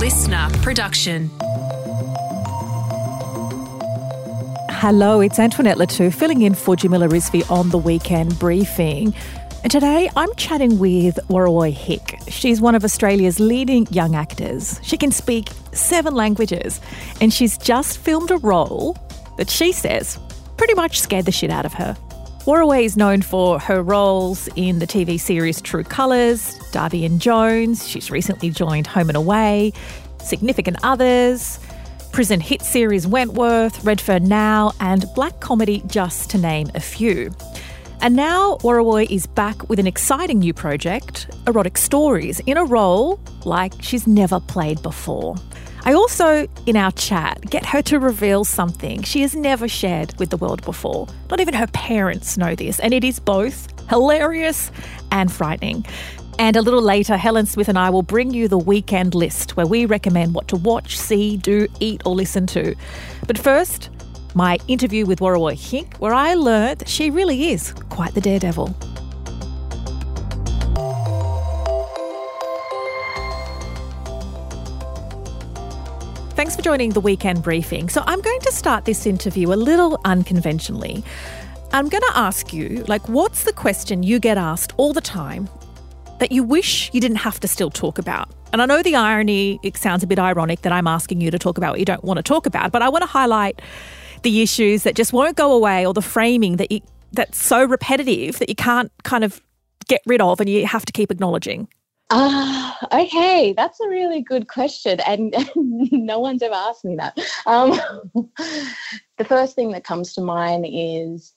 listener production. Hello, it's Antoinette Lattouf filling in for Jamila Rizvi on the weekend briefing. And today I'm chatting with Rarriwuy Hick. She's one of Australia's leading young actors. She can speak seven languages, and she's just filmed a role that she says pretty much scared the shit out of her. Rarriwuy is known for her roles in the TV series True Colours, Darby and Jones. She's recently joined Home and Away, Significant Others, prison hit series Wentworth, Redfern Now, and black comedy, just to name a few. And now Rarriwuy is back with an exciting new project, Erotic Stories, in a role like she's never played before. I also, in our chat, get her to reveal something she has never shared with the world before. Not even her parents know this, and it is both hilarious and frightening. And a little later, Helen Smith and I will bring you the weekend list where we recommend what to watch, see, do, eat, or listen to. But first, my interview with Rarriwuy Hick, where I learned she really is quite the daredevil. Thanks for joining the weekend briefing. So, I'm going to start this interview a little unconventionally. I'm going to ask you, like, what's the question you get asked all the time that you wish you didn't have to still talk about? And I know the irony, it sounds a bit ironic that I'm asking you to talk about what you don't want to talk about, but I want to highlight the issues that just won't go away or the framing that you, that's so repetitive that you can't kind of get rid of and you have to keep acknowledging. Ah, okay, that's a really good question, and no one's ever asked me that. Um, the first thing that comes to mind is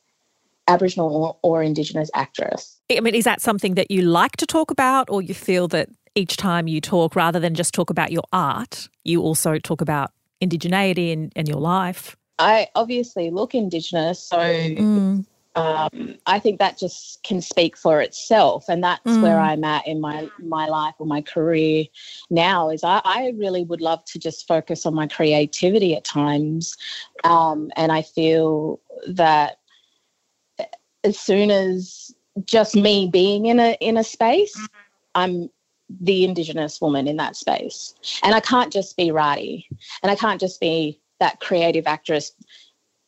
Aboriginal or, or Indigenous actress. I mean, is that something that you like to talk about, or you feel that each time you talk, rather than just talk about your art, you also talk about indigeneity and, and your life? I obviously look Indigenous, so mm um, I think that just can speak for itself, and that's mm. where I'm at in my my life or my career now. Is I, I really would love to just focus on my creativity at times, um, and I feel that as soon as just me being in a in a space, I'm the Indigenous woman in that space, and I can't just be Rati, and I can't just be that creative actress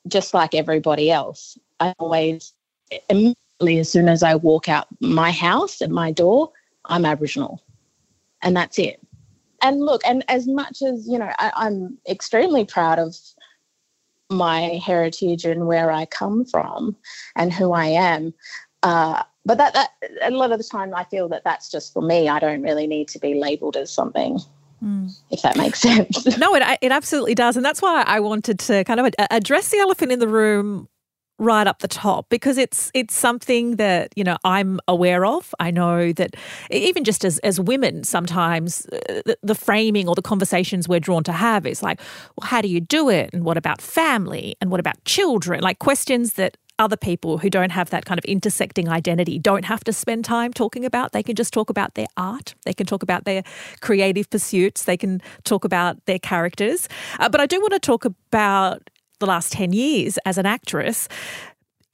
just like everybody else. I always immediately, as soon as I walk out my house at my door, I'm Aboriginal, and that's it. And look, and as much as you know, I, I'm extremely proud of my heritage and where I come from and who I am. Uh, but that, that a lot of the time I feel that that's just for me. I don't really need to be labeled as something. Mm. If that makes sense. no, it, it absolutely does. And that's why I wanted to kind of address the elephant in the room right up the top because it's it's something that you know I'm aware of. I know that even just as as women, sometimes uh, the, the, framing or the conversations we're drawn to have is like, well, how do you do it, and what about family, and what about children? Like questions that other people who don't have that kind of intersecting identity don't have to spend time talking about. They can just talk about their art. They can talk about their creative pursuits. They can talk about their characters. Uh, but I do want to talk about the last 10 years as an actress.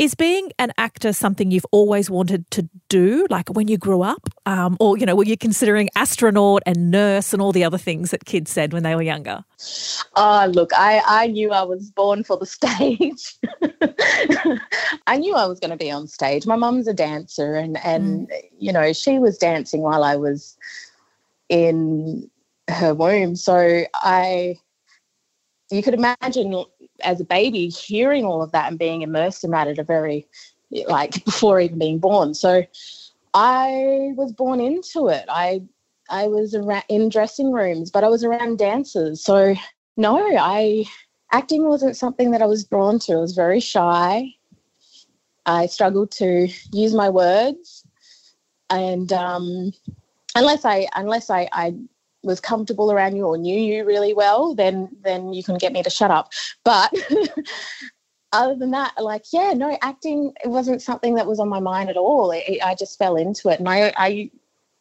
Is being an actor something you've always wanted to do, like when you grew up? Um, or, you know, were you considering astronaut and nurse and all the other things that kids said when they were younger? Oh, look, I, I knew I was born for the stage. I knew I was going to be on stage. My mum's a dancer, and, and mm. you know, she was dancing while I was in her womb. So I, you could imagine as a baby hearing all of that and being immersed in that at a very like before even being born. So i was born into it. I i was around in dressing rooms but i was around dancers. So no i acting wasn't something that i was drawn to. I was very shy. I struggled to use my words. And um, unless i unless i i was comfortable around you or knew you really well, then then you can get me to shut up. But other than that, like yeah, no, acting it wasn't something that was on my mind at all. It, it, I just fell into it, and I I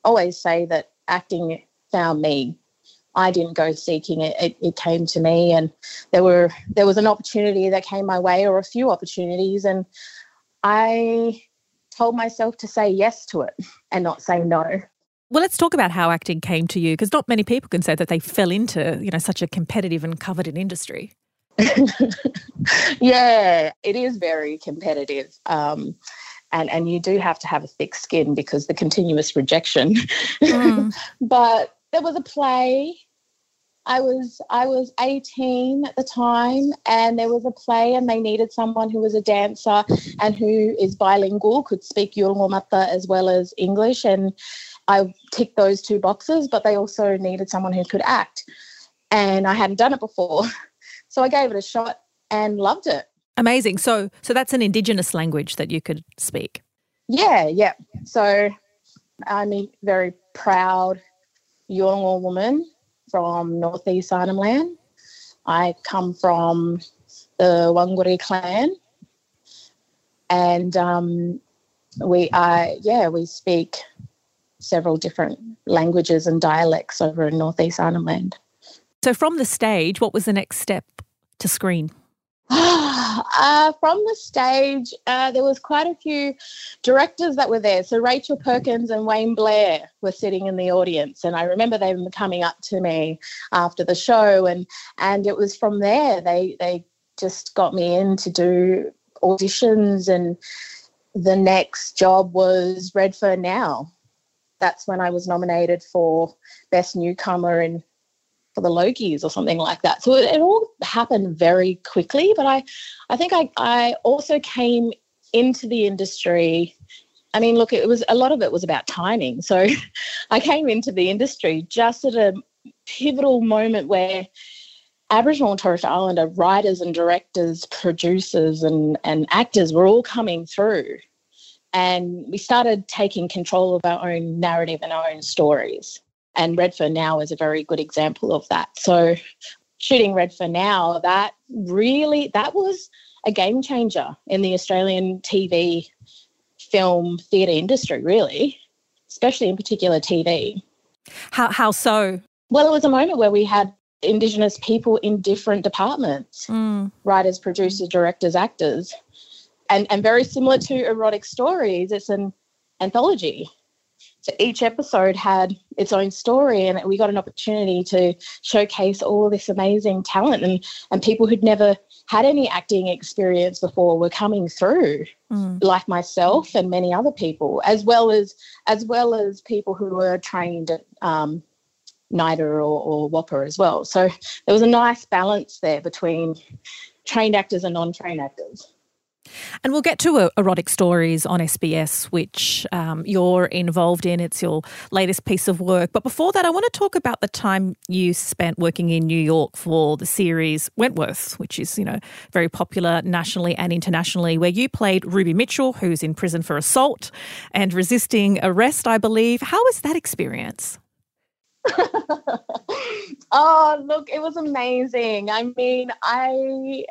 always say that acting found me. I didn't go seeking it. it. It came to me, and there were there was an opportunity that came my way, or a few opportunities, and I told myself to say yes to it and not say no. Well, let's talk about how acting came to you because not many people can say that they fell into, you know, such a competitive and coveted industry. yeah, it is very competitive. Um, and, and you do have to have a thick skin because the continuous rejection. Mm. but there was a play. I was I was 18 at the time and there was a play and they needed someone who was a dancer and who is bilingual, could speak Yolngu as well as English and I ticked those two boxes, but they also needed someone who could act. And I hadn't done it before. So I gave it a shot and loved it. Amazing. So so that's an indigenous language that you could speak. Yeah, yeah. So I'm a very proud Yolngu woman from northeast Arnhem Land. I come from the Wanguri clan, and um, we, I, yeah, we speak several different languages and dialects over in Northeast Arnhem Land. So, from the stage, what was the next step to screen? Uh, from the stage, uh, there was quite a few directors that were there. So Rachel Perkins and Wayne Blair were sitting in the audience, and I remember them coming up to me after the show, and and it was from there they they just got me in to do auditions, and the next job was Redfern Now, that's when I was nominated for Best Newcomer in for the Logies or something like that. So it, it, all happened very quickly. But I, I think I, I also came into the industry. I mean, look, it was a lot of it was about timing. So I came into the industry just at a pivotal moment where Aboriginal and Torres Strait Islander writers and directors, producers and, and actors were all coming through and we started taking control of our own narrative and our own stories. And Redfern Now is a very good example of that. So, shooting Redfern Now, that really that was a game changer in the Australian TV, film, theatre industry. Really, especially in particular TV. How how so? Well, it was a moment where we had Indigenous people in different departments mm. writers, producers, directors, actors and, and very similar to erotic stories, it's an anthology. So each episode had its own story, and we got an opportunity to showcase all this amazing talent and, and people who'd never had any acting experience before were coming through, mm. like myself and many other people, as well as as well as people who were trained at um, NIDA or, or WAAPA as well. So there was a nice balance there between trained actors and non-trained actors. And we'll get to uh, erotic stories on SBS, which um, you're involved in. It's your latest piece of work. But before that, I want to talk about the time you spent working in New York for the series Wentworth, which is, you know, very popular nationally and internationally, where you played Ruby Mitchell, who's in prison for assault and resisting arrest, I believe. How was that experience? oh, look, it was amazing. I mean, I.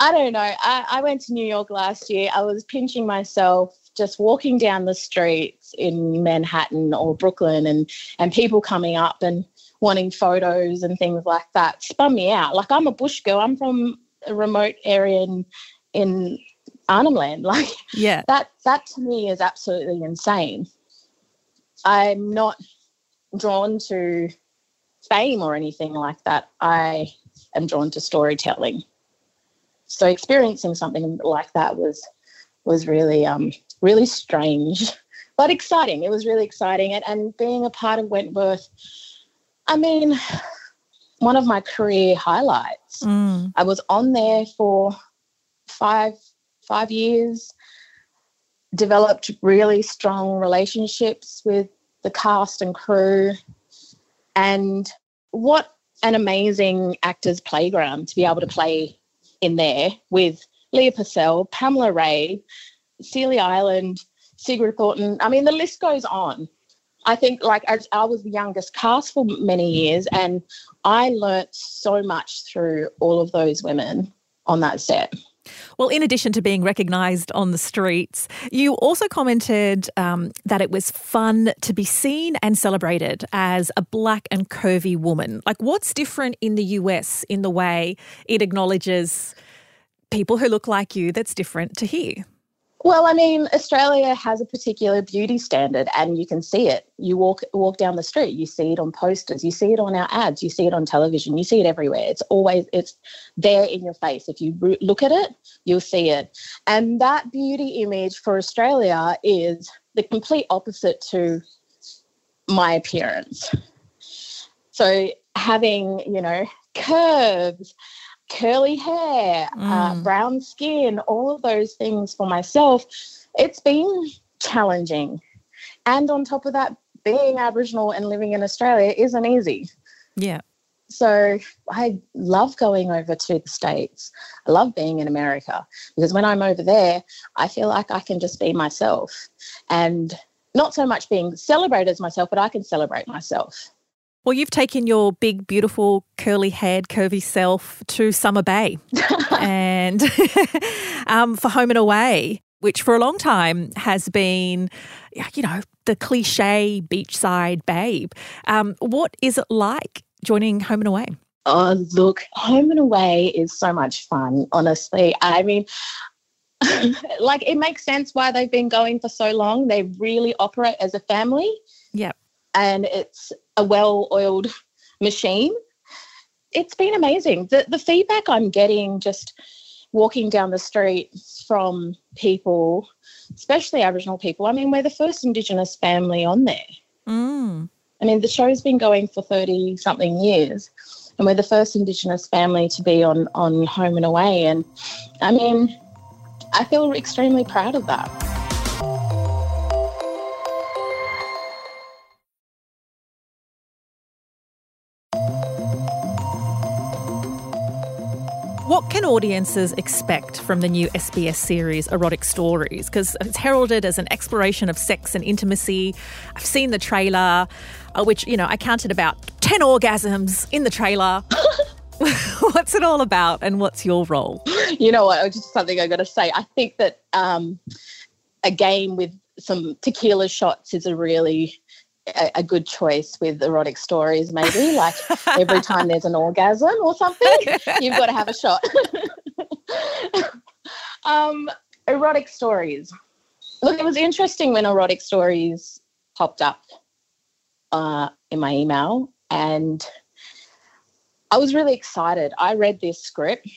I don't know. I, I went to New York last year. I was pinching myself just walking down the streets in Manhattan or Brooklyn and and people coming up and wanting photos and things like that spun me out. Like I'm a bush girl. I'm from a remote area in in Arnhem Land. Like yeah, that that to me is absolutely insane. I'm not drawn to fame or anything like that. I am drawn to storytelling so experiencing something like that was was really um, really strange but exciting it was really exciting and, and being a part of wentworth i mean one of my career highlights mm. i was on there for five five years developed really strong relationships with the cast and crew and what an amazing actors playground to be able to play in there with Leah Purcell, Pamela Rabe, Celia Ireland, Sigrid Thornton. I mean, the list goes on. I think, like, as I was the youngest cast for many years, and I learnt so much through all of those women on that set. Well, in addition to being recognised on the streets, you also commented um, that it was fun to be seen and celebrated as a black and curvy woman. Like, what's different in the US in the way it acknowledges people who look like you that's different to here? Well, I mean, Australia has a particular beauty standard, and you can see it. You walk walk down the street, you see it on posters, you see it on our ads, you see it on television, you see it everywhere. It's always it's there in your face. If you look at it, you'll see it. And that beauty image for Australia is the complete opposite to my appearance. So having, you know, curves, curly hair, uh, mm. uh, brown skin, all of those things for myself, it's been challenging. And on top of that, being Aboriginal and living in Australia isn't easy. Yeah. So I love going over to the States. I love being in America because when I'm over there, I feel like I can just be myself and not so much being celebrated as myself, but I can celebrate myself. Well, you've taken your big, beautiful, curly haired, curvy self to Summer Bay and um, for Home and Away, which for a long time has been, you know, the cliche beachside babe. Um, what is it like joining Home and Away? Oh, look, Home and Away is so much fun, honestly. I mean, like it makes sense why they've been going for so long. They really operate as a family. Yep. and it's a well oiled machine. It's been amazing. The, the feedback I'm getting just walking down the street from people, especially Aboriginal people. I mean, we're the first Indigenous family on there. Mm. I mean, the show's been going for 30 something years, and we're the first Indigenous family to be on, on Home and Away. And I mean, I feel extremely proud of that. Can audiences expect from the new SBS series Erotic Stories? Because it's heralded as an exploration of sex and intimacy. I've seen the trailer, uh, which, you know, I counted about 10 orgasms in the trailer. what's it all about and what's your role? You know what? Just something I got to say. I think that um, a game with some tequila shots is a really a, a, good choice with erotic stories, maybe like every time there's an orgasm or something, you've got to have a shot. um, erotic stories. Look, it was interesting when erotic stories popped up uh, in my email, and I was really excited. I read this script.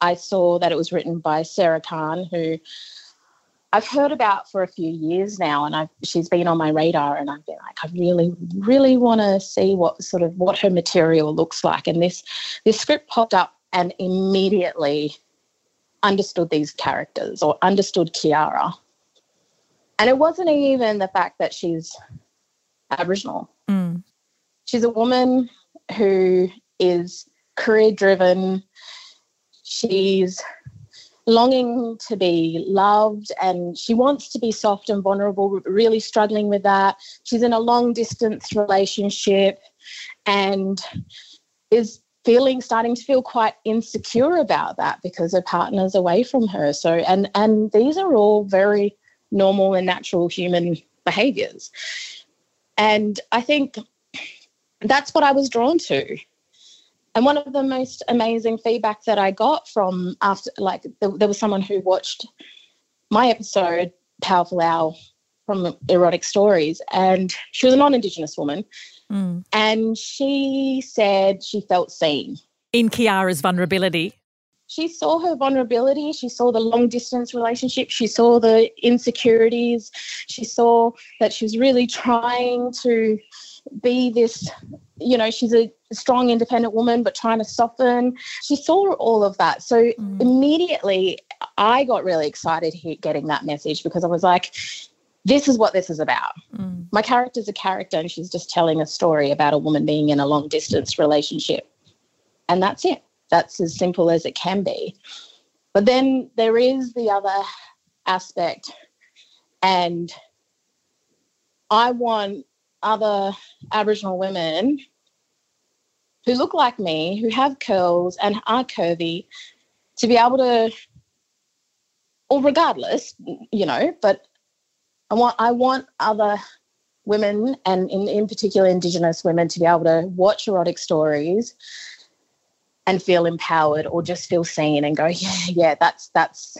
I saw that it was written by Sarah Khan, who I've heard about for a few years now, and I've, she's been on my radar, and I've been like, I really, really want to see what sort of what her material looks like. And this this script popped up, and immediately understood these characters or understood Kiara. And it wasn't even the fact that she's Aboriginal. Mm. She's a woman who is career driven. She's longing to be loved and she wants to be soft and vulnerable, really struggling with that. She's in a long distance relationship and is feeling starting to feel quite insecure about that because her partner's away from her. So and and these are all very normal and natural human behaviors. And I think that's what I was drawn to. And one of the most amazing feedback that I got from after, like, there, there was someone who watched my episode, Powerful Owl, from Erotic Stories, and she was a non Indigenous woman. Mm. And she said she felt seen. In Kiara's vulnerability. She saw her vulnerability. She saw the long distance relationship. She saw the insecurities. She saw that she was really trying to be this, you know, she's a strong, independent woman, but trying to soften. She saw all of that. So mm. immediately I got really excited getting that message because I was like, this is what this is about. Mm. My character's a character and she's just telling a story about a woman being in a long distance relationship. And that's it. That's as simple as it can be. But then there is the other aspect. And I want other Aboriginal women who look like me, who have curls and are curvy, to be able to, or regardless, you know, but I want I want other women and in, in particular Indigenous women to be able to watch erotic stories and feel empowered or just feel seen and go, yeah, yeah, that's that's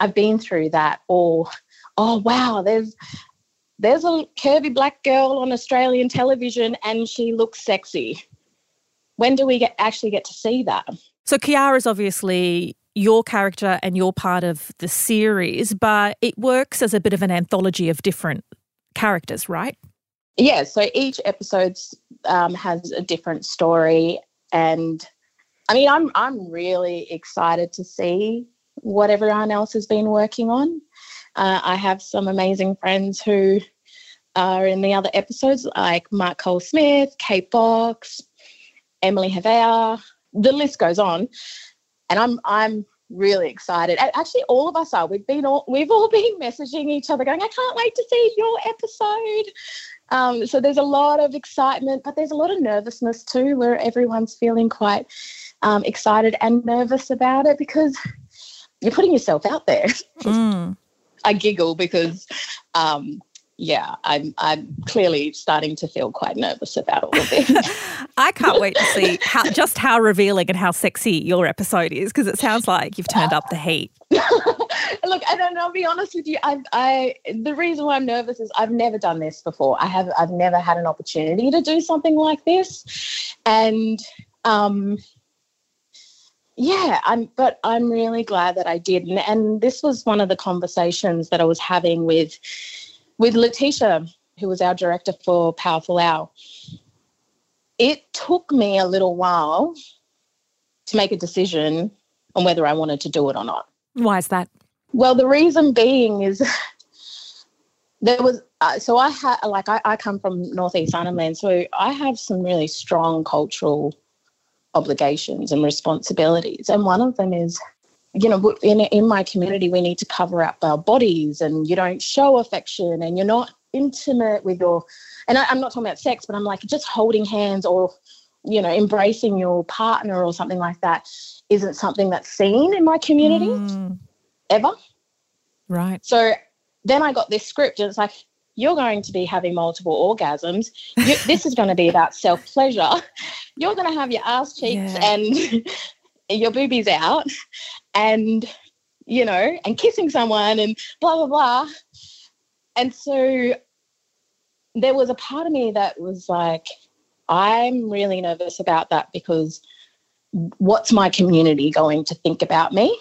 I've been through that, or oh wow, there's there's a curvy black girl on Australian television and she looks sexy. When do we get actually get to see that? So Kiara is obviously your character and you're part of the series, but it works as a bit of an anthology of different characters, right? Yeah. So each episode um, has a different story, and I mean, I'm I'm really excited to see what everyone else has been working on. Uh, I have some amazing friends who are in the other episodes, like Mark Coles Smith, Kate Box, Emily Havea. The list goes on, and I'm I'm really excited. Actually, all of us are. We've been all we've all been messaging each other, going, "I can't wait to see your episode." Um, so there's a lot of excitement, but there's a lot of nervousness too, where everyone's feeling quite um, excited and nervous about it because you're putting yourself out there. Mm. I giggle because um, yeah, I'm I'm clearly starting to feel quite nervous about all of this. I can't wait to see how just how revealing and how sexy your episode is because it sounds like you've turned up the heat. Look, and I'll be honest with you. I, I the reason why I'm nervous is I've never done this before. I have I've never had an opportunity to do something like this, and um, yeah, I'm. But I'm really glad that I did, and, and this was one of the conversations that I was having with with Letitia, who was our director for Powerful Owl, it took me a little while to make a decision on whether I wanted to do it or not. Why is that? Well, the reason being is there was uh, so I had like I, I come from northeast Arnhem so I have some really strong cultural obligations and responsibilities, and one of them is you know, in, in my community, we need to cover up our bodies and you don't show affection and you're not intimate with your, and I, I'm not talking about sex, but I'm like just holding hands or, you know, embracing your partner or something like that isn't something that's seen in my community mm. ever. Right. So then I got this script and it's like, you're going to be having multiple orgasms. You, this is going to be about self pleasure. You're going to have your ass cheeks yeah. and your boobies out and you know and kissing someone and blah blah blah and so there was a part of me that was like i'm really nervous about that because what's my community going to think about me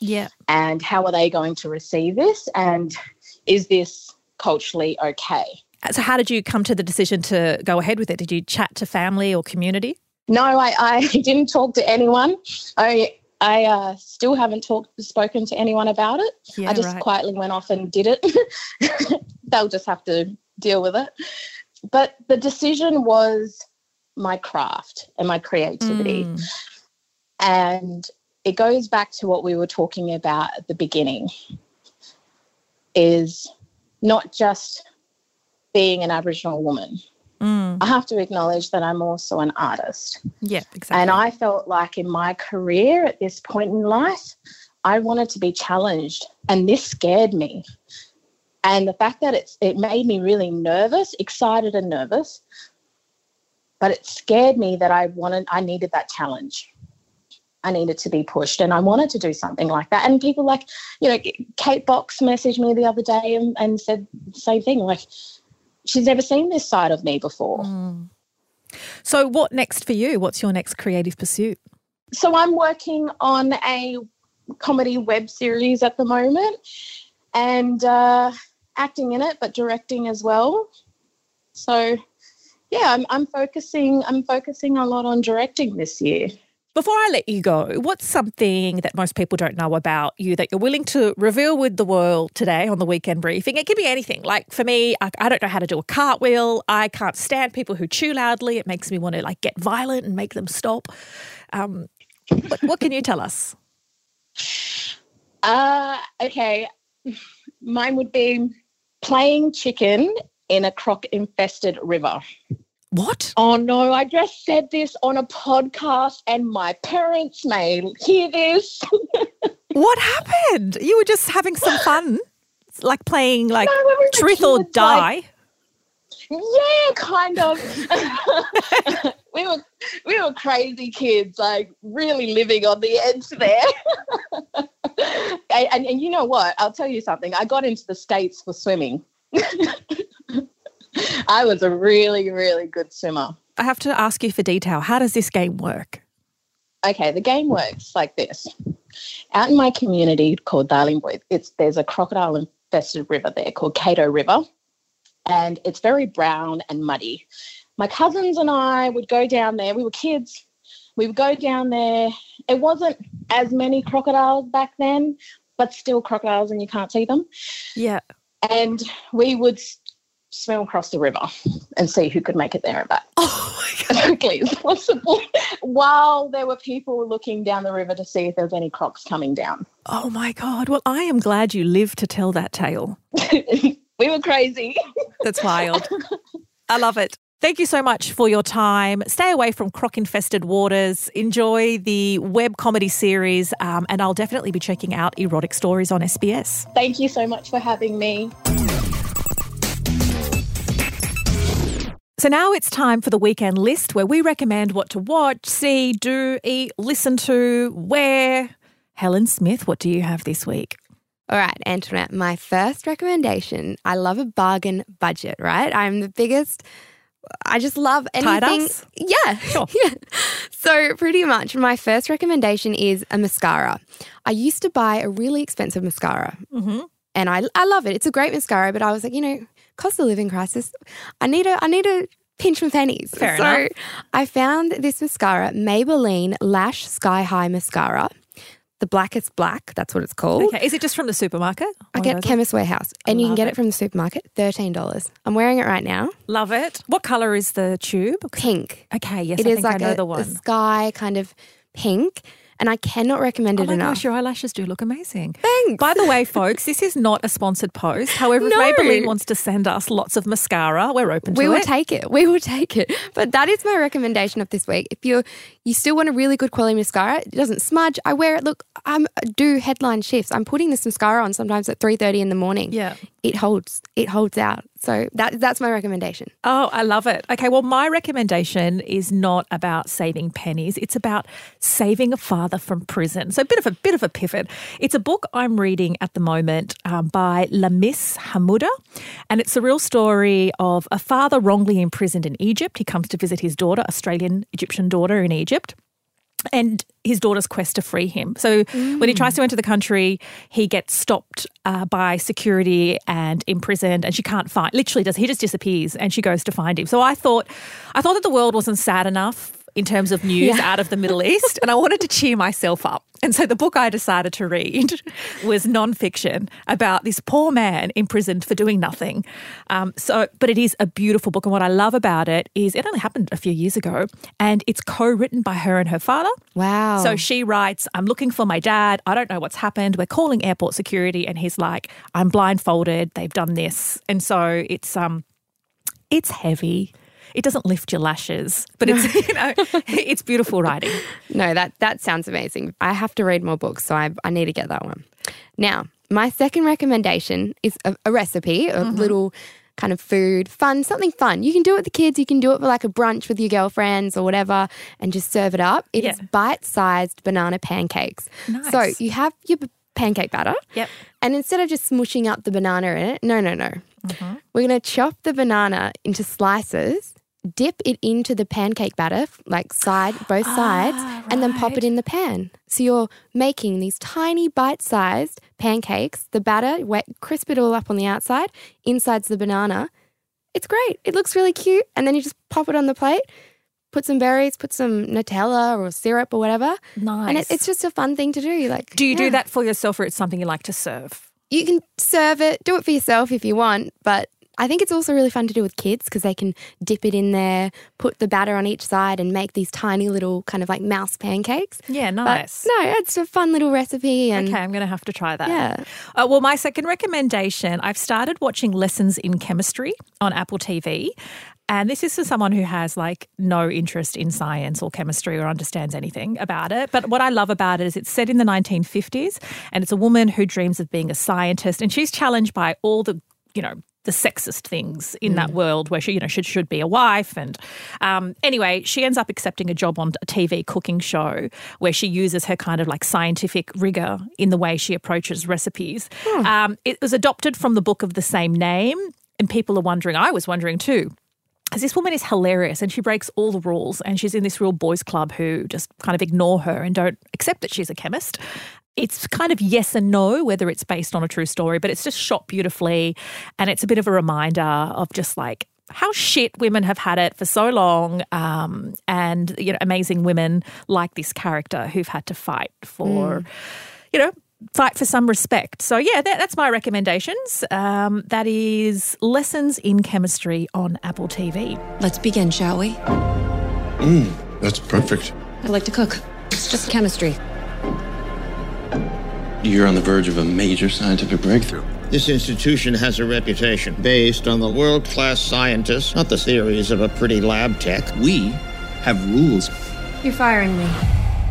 yeah and how are they going to receive this and is this culturally okay so how did you come to the decision to go ahead with it did you chat to family or community no, I, I didn't talk to anyone. I I uh, still haven't talked spoken to anyone about it. Yeah, I just right. quietly went off and did it. They'll just have to deal with it. But the decision was my craft and my creativity. Mm. And it goes back to what we were talking about at the beginning is not just being an Aboriginal woman, Mm. I have to acknowledge that I'm also an artist. Yeah, exactly. And I felt like in my career at this point in life, I wanted to be challenged, and this scared me. And the fact that it's it made me really nervous, excited and nervous, but it scared me that I wanted I needed that challenge. I needed to be pushed and I wanted to do something like that. And people like, you know, Kate Box messaged me the other day and, and said the same thing, like, she's never seen this side of me before. Mm. So, what next for you? What's your next creative pursuit? So, I'm working on a comedy web series at the moment and uh, acting in it, but directing as well. So, yeah, I'm, I'm focusing. I'm focusing a lot on directing this year. Before I let you go, what's something that most people don't know about you that you're willing to reveal with the world today on the weekend briefing? It can be anything. Like for me, I, I, don't know how to do a cartwheel. I can't stand people who chew loudly. It makes me want to like get violent and make them stop. Um, what, what can you tell us? Uh, okay. Mine would be playing chicken in a croc infested river. What? Oh no, I just said this on a podcast and my parents may hear this. what happened? You were just having some fun, like playing like no, truth or die. Like, yeah, kind of. we were we were crazy kids, like really living on the edge there. and, and you know what? I'll tell you something. I got into the States for swimming. I was a really, really good swimmer. I have to ask you for detail. How does this game work? Okay, the game works like this. Out in my community called Darling Boy, it's there's a crocodile infested river there called Cato River, and it's very brown and muddy. My cousins and I would go down there. We were kids. We would go down there. It wasn't as many crocodiles back then, but still crocodiles, and you can't see them. Yeah. And we would swim across the river and see who could make it there and back Oh as quickly as possible while there were people looking down the river to see if there was any crocs coming down. Oh my God. Well, I am glad you lived to tell that tale. we were crazy. That's wild. I love it. Thank you so much for your time. Stay away from croc infested waters. Enjoy the web comedy series, um, and I'll definitely be checking out erotic stories on SBS. Thank you so much for having me. So now it's time for the weekend list where we recommend what to watch, see, do, eat, listen to, wear. Helen Smith, what do you have this week? All right, Antoinette, my first recommendation I love a bargain budget, right? I'm the biggest. I just love anything. Yeah. Sure. yeah. So, pretty much, my first recommendation is a mascara. I used to buy a really expensive mascara Mm-hmm. and I, I love it. It's a great mascara, but I was like, you know, cost of living crisis. I need a I need a pinch my pennies. Fair so enough. I found this mascara, Maybelline Lash Sky High Mascara. The blackest black, that's what it's called. Okay, is it just from the supermarket? I get Chemist Warehouse, and you can get it. it from the supermarket. Thirteen dollars. I'm wearing it right now. Love it. What color is the tube? Pink. Okay, yes, it I is think like I know a, the a sky kind of pink, and I cannot recommend Oh it my enough. gosh, your eyelashes do look amazing. Thanks. By the way, folks, this is not a sponsored post. However, No. if Maybelline wants to send us lots of mascara, we're open to we will it. take it. We will take it. But that is my recommendation of this week. If you're you still want a really good quality mascara, it doesn't smudge. I wear it. Look, I'm I do headline shifts. I'm putting this mascara on sometimes at three thirty in the morning. yeah. it holds. It holds out. So that that's my recommendation. Oh, I love it. Okay, well, my recommendation is not about saving pennies. It's about saving a father from prison. So, a bit of a bit of a pivot. It's a book I'm reading at the moment um, by Lamisse Hamouda, and it's a real story of a father wrongly imprisoned in Egypt. He comes to visit his daughter, Australian Egyptian daughter in Egypt and his daughter's quest to free him. So when he tries to enter the country, he gets stopped uh, by security and imprisoned, and she can't find. Literally, does he just disappears, and she goes to find him. So I thought, I thought that the world wasn't sad enough in terms of news Yeah. out of the Middle East, and I wanted to cheer myself up. And so the book I decided to read was nonfiction about this poor man imprisoned for doing nothing. Um, so, but it is a beautiful book, and what I love about it is it only happened a few years ago, and it's co-written by her and her father. Wow. So she writes, I'm looking for my dad. I don't know what's happened. We're calling airport security. And he's like, I'm blindfolded. They've done this. And so it's um it's heavy. It doesn't lift your lashes, but it's you know, it's beautiful writing. No, that that sounds amazing. I have to read more books, so I, I need to get that one. Now, my second recommendation is a, a recipe, a mm-hmm. little kind of food, fun, something fun. You can do it with the kids. You can do it for like a brunch with your girlfriends or whatever, and just serve it up. It is Yeah. bite-sized banana pancakes. Nice. So you have your pancake batter, Yep. and instead of just smushing up the banana in it, no, no, no. Mm-hmm. We're going to chop the banana into slices, dip it into the pancake batter, like side, both ah, sides, and then pop it in the pan. So you're making these tiny bite sized pancakes, the batter, wet, crisp it all up on the outside, inside's the banana. It's great. It looks really cute. And then you just pop it on the plate, put some berries, put some Nutella or syrup or whatever. Nice. And it, it's just a fun thing to do. Like, do you do that for yourself or it's something you like to serve? you can serve it, do it for yourself if you want, but I think it's also really fun to do with kids because they can dip it in there, put the batter on each side, and make these tiny little kind of like mouse pancakes. Yeah, But nice. no, it's a fun little recipe, and Okay, I'm going to have to try that. Yeah. Uh, well, my second recommendation I've started watching Lessons in Chemistry on Apple TV. And this is for someone who has like no interest in science or chemistry or understands anything about it. But what I love about it is it's set in the 1950s and it's a woman who dreams of being a scientist and she's challenged by all the, you know, the sexist things in mm. that world where she, you know, should should be a wife. And um, anyway, she ends up accepting a job on a TV cooking show where she uses her kind of like scientific rigor in the way she approaches recipes. Hmm. Um, it was adopted from the book of the same name, and people are wondering. I was wondering too. Because this woman is hilarious and she breaks all the rules, and she's in this real boys' club who just kind of ignore her and don't accept that she's a chemist it's kind of yes and no whether it's based on a true story, but it's just shot beautifully. And it's a bit of a reminder of just like how shit women have had it for so long, um, and you know, amazing women like this character who've had to fight for, mm. you know, fight for some respect. So yeah, that, that's my recommendations. Um, that is lessons in chemistry on Apple TV. Let's begin, shall we? Mmm, that's perfect. I like to cook. It's just chemistry. You're on the verge of a major scientific breakthrough. This institution has a reputation based on the world class scientists, not the theories of a pretty lab tech. We have rules. You're firing me.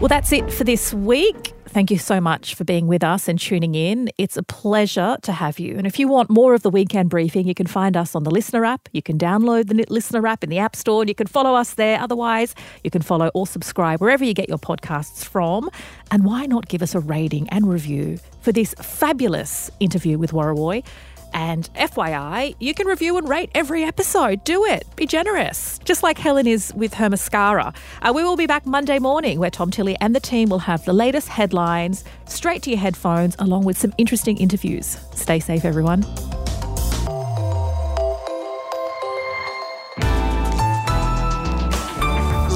Well, that's it for this week. Thank you so much for being with us and tuning in. It's a pleasure to have you. And if you want more of the weekend briefing, you can find us on the Listener app. You can download the Listener app in the App Store and you can follow us there. Otherwise, you can follow or subscribe wherever you get your podcasts from. And why not give us a rating and review for this fabulous interview with Rarriwuy? And FYI, you can review and rate every episode. Do it. Be generous. Just like Helen is with her mascara. Uh, we will be back Monday morning where Tom Tilley and the team will have the latest headlines straight to your headphones along with some interesting interviews. Stay safe, everyone.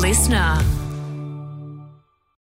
Listener.